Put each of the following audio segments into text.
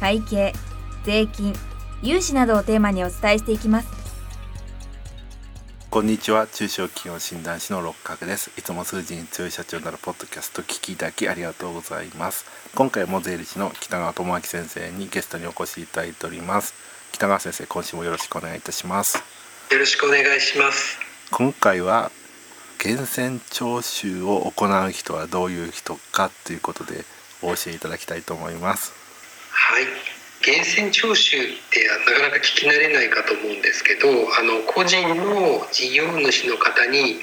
会計税金融資などをテーマにお伝えしていきます。こんにちは。中小企業診断士の六角です。いつも数字に強い社長になるポッドキャスト聞きいただきありがとうございます。今回も税理士の北川智明先生にゲストにお越しいただいております。北川先生今週もよろしくお願いいたします。よろしくお願いします。今回は源泉徴収を行う人はどういう人かということでお教えいただきたいと思いますはい。源泉徴収ってなかなか聞き慣れないかと思うんですけどあの個人の事業主の方に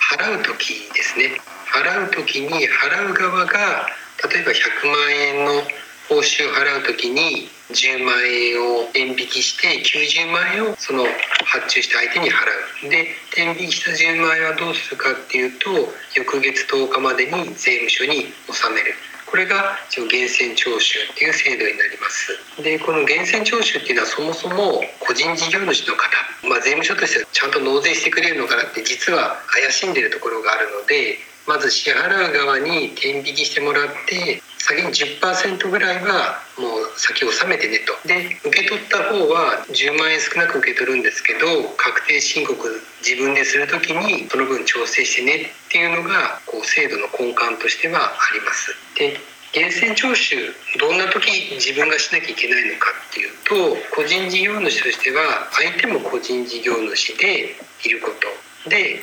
払う時ですね。払う時に払う側が例えば100万円の報酬を払う時に10万円を円引きして90万円をその発注した相手に払う。で天引きした10万円はどうするかっていうと翌月10日までに税務署に納める。これが源泉徴収っていう制度になります。でこの源泉徴収っていうのはそもそも個人事業主の方、まあ、税務署としてはちゃんと納税してくれるのかなって実は怪しんでるところがあるのでまず支払う側に天引きしてもらって先に10%ぐらいはもう先納めてねと。で受け取った方は10万円少なく受け取るんですけど確定申告自分でする時にその分調整してねっていうのがこう制度の根幹としてはあります。で源泉徴収どんな時自分がしなきゃいけないのかっていうと個人事業主としては相手も個人事業主でいること。で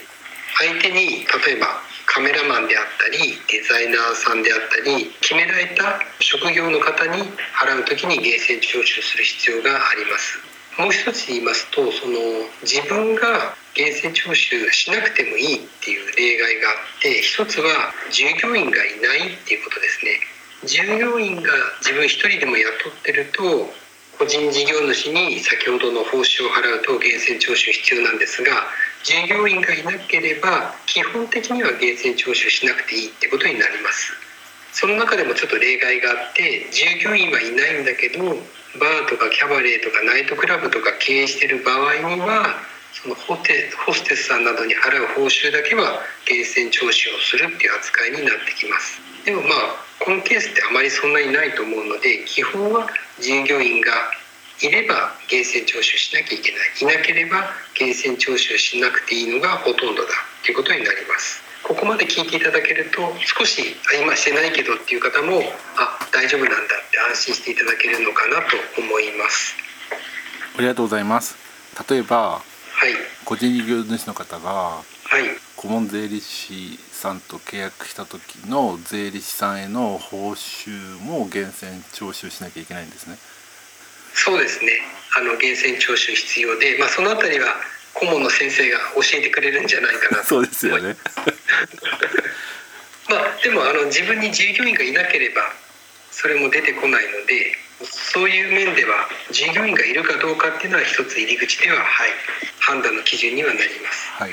相手に例えばカメラマンであったりデザイナーさんであったり決められた職業の方に払う時に源泉徴収する必要があります。もう一つ言いますとその自分が源泉徴収しなくてもいいっていう例外があって一つは従業員がいないっていうことですね。従業員が自分一人でも雇ってると個人事業主に先ほどの報酬を払うと源泉徴収必要なんですが従業員がいなければ基本的には源泉徴収しなくていいってことになります。その中でもちょっと例外があって従業員はいないんだけどバーとかキャバレーとかナイトクラブとか経営してる場合にはそのホテホステスさんなどに払う報酬だけは源泉徴収をするっていう扱いになってきます。でもまあこのケースってあまりそんなにないと思うので基本は従業員がいれば源泉徴収しなきゃいけない。いなければ源泉徴収しなくていいのがほとんどだということになります。ここまで聞いていただけると少し今してないけどっていう方もあ大丈夫なんだって安心していただけるのかなと思います。ありがとうございます。例えば、はい、個人事業主の方が、はい、顧問税理士さんと契約した時の税理士さんへの報酬も源泉徴収しなきゃいけないんですね。そうですね。あの源泉徴収必要で、まあ、そのあたりは顧問の先生が教えてくれるんじゃないかなそうですよね。まあでもあの自分に従業員がいなければそれも出てこないのでそういう面では従業員がいるかどうかっていうのは一つ入り口では、はい、判断の基準にはなります。はい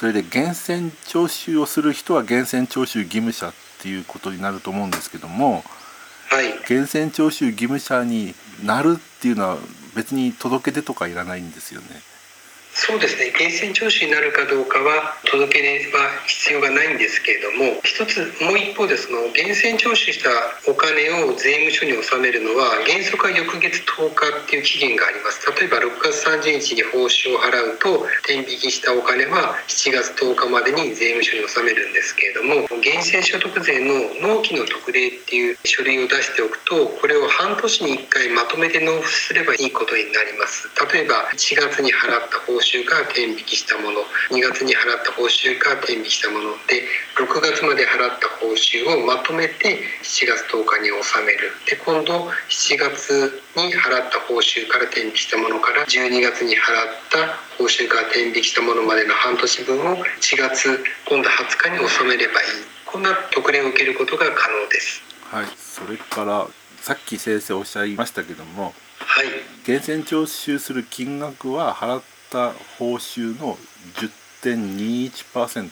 それで源泉徴収をする人は源泉徴収義務者っていうことになると思うんですけども、はい、源泉徴収義務者になるっていうのは別に届け出とかいらないんですよね。そうですね。源泉徴収になるかどうかは届け出は必要がないんですけれども一つもう一方でその源泉徴収したお金を税務署に納めるのは原則は翌月10日っていう期限があります。例えば6月30日に報酬を払うと天引きしたお金は7月10日までに税務署に納めるんですけれども源泉所得税の納期の特例っていう書類を出しておくとこれを半年に1回まとめて納付すればいいことになります。例えば1月に払った報酬酬が天引きしたもの。2月に払った報酬が天引きしたもので6月まで払った報酬をまとめて7月10日に納める。で今度7月に払った報酬から天引きしたものから12月に払った報酬から天引きしたものまでの半年分を4月今度20日に納めればいい。こんな特例を受けることが可能です。はい、それからさっき先生おっしゃいましたけどもはい。源泉徴収する金額は払った報酬の10.21%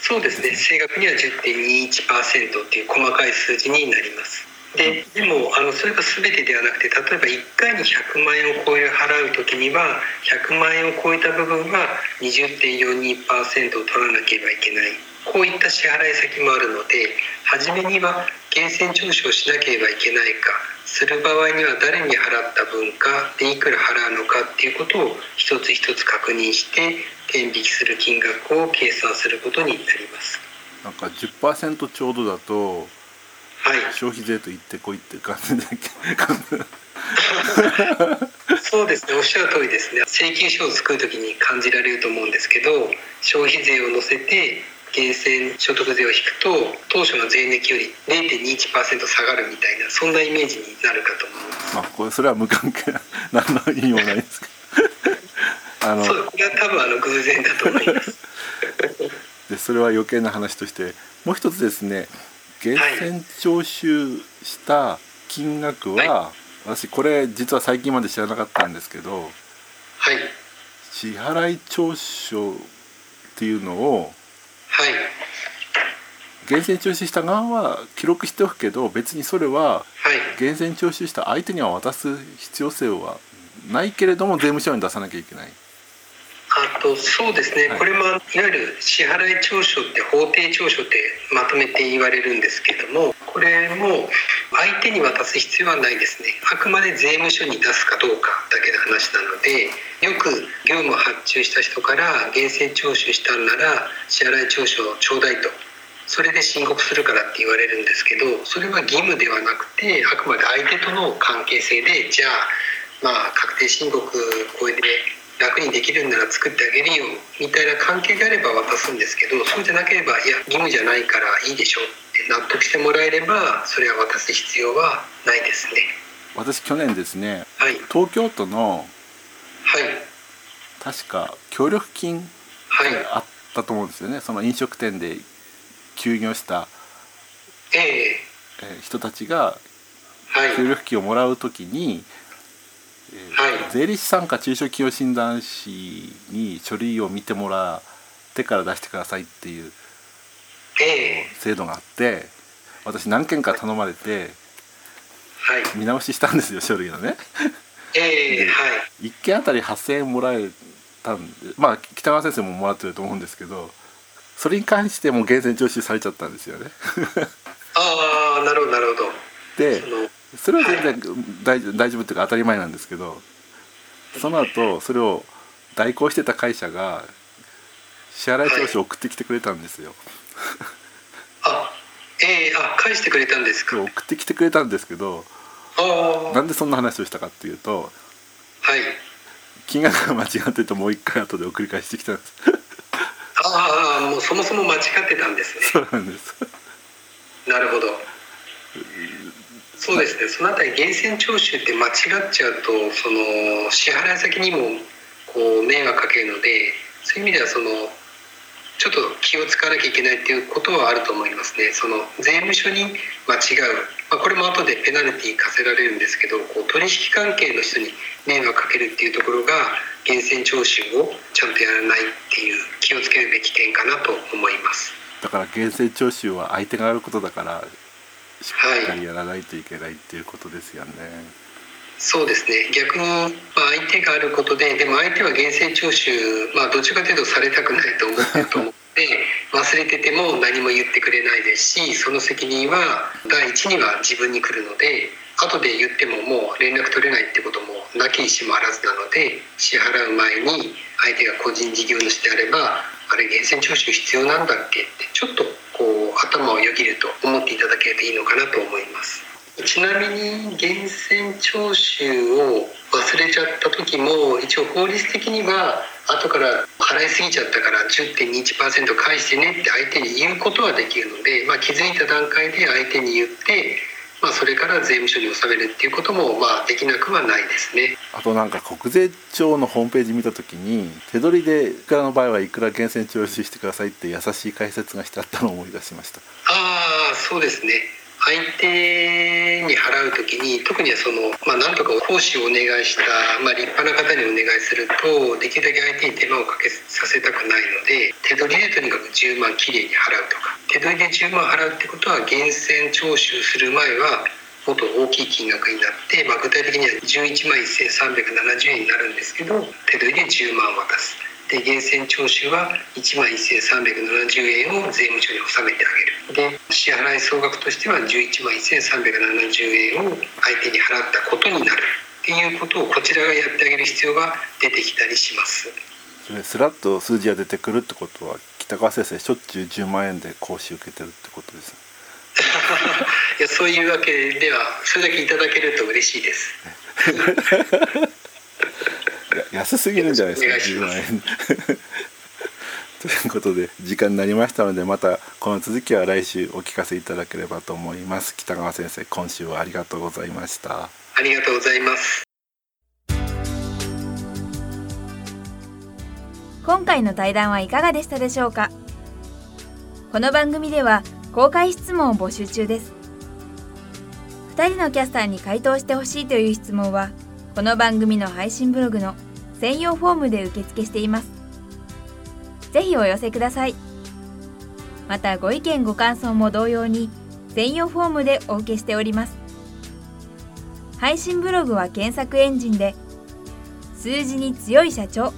そうですね。正確には10.21%っていう細かい数字になります。ででもあのそれが全てではなくて例えば1回に100万円を超える払う時には100万円を超えた部分は20.42%を取らなければいけない。こういった支払い先もあるので初めには源泉徴収をしなければいけないかする場合には誰に払った分かでいくら払うのかっていうことを一つ一つ確認して天引きする金額を計算することになります。なんか10%ちょうどだとはい、消費税と言ってこいって感じだっけ？そうですね。おっしゃる通りですね。請求書を作るときに感じられると思うんですけど消費税を乗せて源泉所得税を引くと当初の税抜きより0.21%下がるみたいなそんなイメージになるかと思います。まあこれそれは無関係な何の意味もないですけど。あのそうこれは多分あの偶然だと思います。でそれは余計な話としてもう一つですね源泉徴収した金額は、私これ実は最近まで知らなかったんですけどはい。支払い調書っていうのをはい。源泉徴収した側は記録しておくけど別にそれははい。源泉徴収した相手には渡す必要性はないけれども税務署に出さなきゃいけない。あとそうですね、はい。これもいわゆる支払い調書って法定調書ってまとめて言われるんですけどもこれも相手に渡す必要はないですね。あくまで税務署に出すかどうかだけの話なのでよく業務を発注した人から源泉徴収したんなら支払い調書をちょうだいと。それで申告するからって言われるんですけどそれは義務ではなくてあくまで相手との関係性でじゃあまあ確定申告これで楽にできるんなら作ってあげるよみたいな関係であれば渡すんですけどそうじゃなければいや義務じゃないからいいでしょって納得してもらえればそれは渡す必要はないですね。私去年ですねはい。東京都のはい。確か協力金はい。あったと思うんですよね。その飲食店で休業した、ええ。えー人たちがはい。協力金をもらうときに、えーはい。税理士さんか中小企業診断士に書類を見てもらってから出してくださいっていうええ制度があって私何件か頼まれてはい見直ししたんですよ書類のね。ええはい1件あたり8,000円もらえたんでまあ北川先生ももらってると思うんですけどそれに関しても源泉徴収されちゃったんですよね。ああなるほどなるほどでそれは全然大丈夫大丈夫っていうか当たり前なんですけどその後それを代行してた会社が支払い調書を送ってきてくれたんですよ。あええあ返してくれたんですか？送ってきてくれたんですけどなんでそんな話をしたかっていうとはい。金額が間違っててもう一回後で送り返してきたんです。ああもうそもそも間違ってたんですね。そうなんです。なるほど。そうですね。そのあたり源泉徴収って間違っちゃうとその支払い先にもこう迷惑かけるのでそういう意味ではそのちょっと気を使わなきゃいけないっていうことはあると思いますねその税務署に間違う、まあ、これも後でペナルティー課せられるんですけどこう取引関係の人に迷惑かけるっていうところが源泉徴収をちゃんとやらないっていう気をつけるべき点かなと思います。だから源泉徴収は相手がやることだからしっかりやらないといけないっていうことですよね。そうですね逆に、まあ、相手があることででも相手は源泉徴収、まあ、どっちかというとされたくないと思ってると思って 忘れてても何も言ってくれないですしその責任は第一には自分に来るので後で言ってももう連絡取れないってこともなきにしもあらずなので支払う前に相手が個人事業主であればあれ源泉徴収必要なんだっけってちょっとこう頭をよぎると思っていただけるといいのかなと思います。ちなみに源泉徴収を忘れちゃった時も一応法律的には後から払いすぎちゃったから10.21%返してねって相手に言うことはできるので、まあ、気づいた段階で相手に言って、まあ、それから税務署に納めるっていうこともまあできなくはないですね。あとなんか国税庁のホームページ見た時に手取りでいくらの場合はいくら源泉徴収してくださいって優しい解説がしてあったのを思い出しました。ああそうですね相手に払う時に特にその、まあ、なんとか講師をお願いした、まあ、立派な方にお願いするとできるだけ相手に手間をかけさせたくないので手取りでとにかく10万きれいに払うとか手取りで10万払うってことは源泉徴収する前はもっと大きい金額になって、まあ、具体的には11万1370円になるんですけど手取りで10万渡す。で源泉徴収は1万1370円を税務署に納めてあげる。で支払い総額としては11万1370円を相手に払ったことになるっていうことをこちらがやってあげる必要が出てきたりします。それスラッと数字が出てくるってことは北川先生しょっちゅう10万円で講師受けてるってことです いやそういうわけではそれだけいただけると嬉しいです 安すぎるんじゃないですか10万円ということで時間になりましたのでまたこの続きは来週お聞かせいただければと思います。北川先生今週はありがとうございました。ありがとうございます。今回の対談はいかがでしたでしょうか？この番組では公開質問を募集中です。2人のキャスターに回答してほしいという質問はこの番組の配信ブログの専用フォームで受付しています。ぜひお寄せください。またご意見ご感想も同様に専用フォームでお受けしております。配信ブログは検索エンジンで数字に強い社長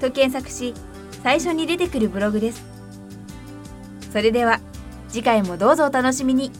と検索し最初に出てくるブログです。それでは次回もどうぞお楽しみに。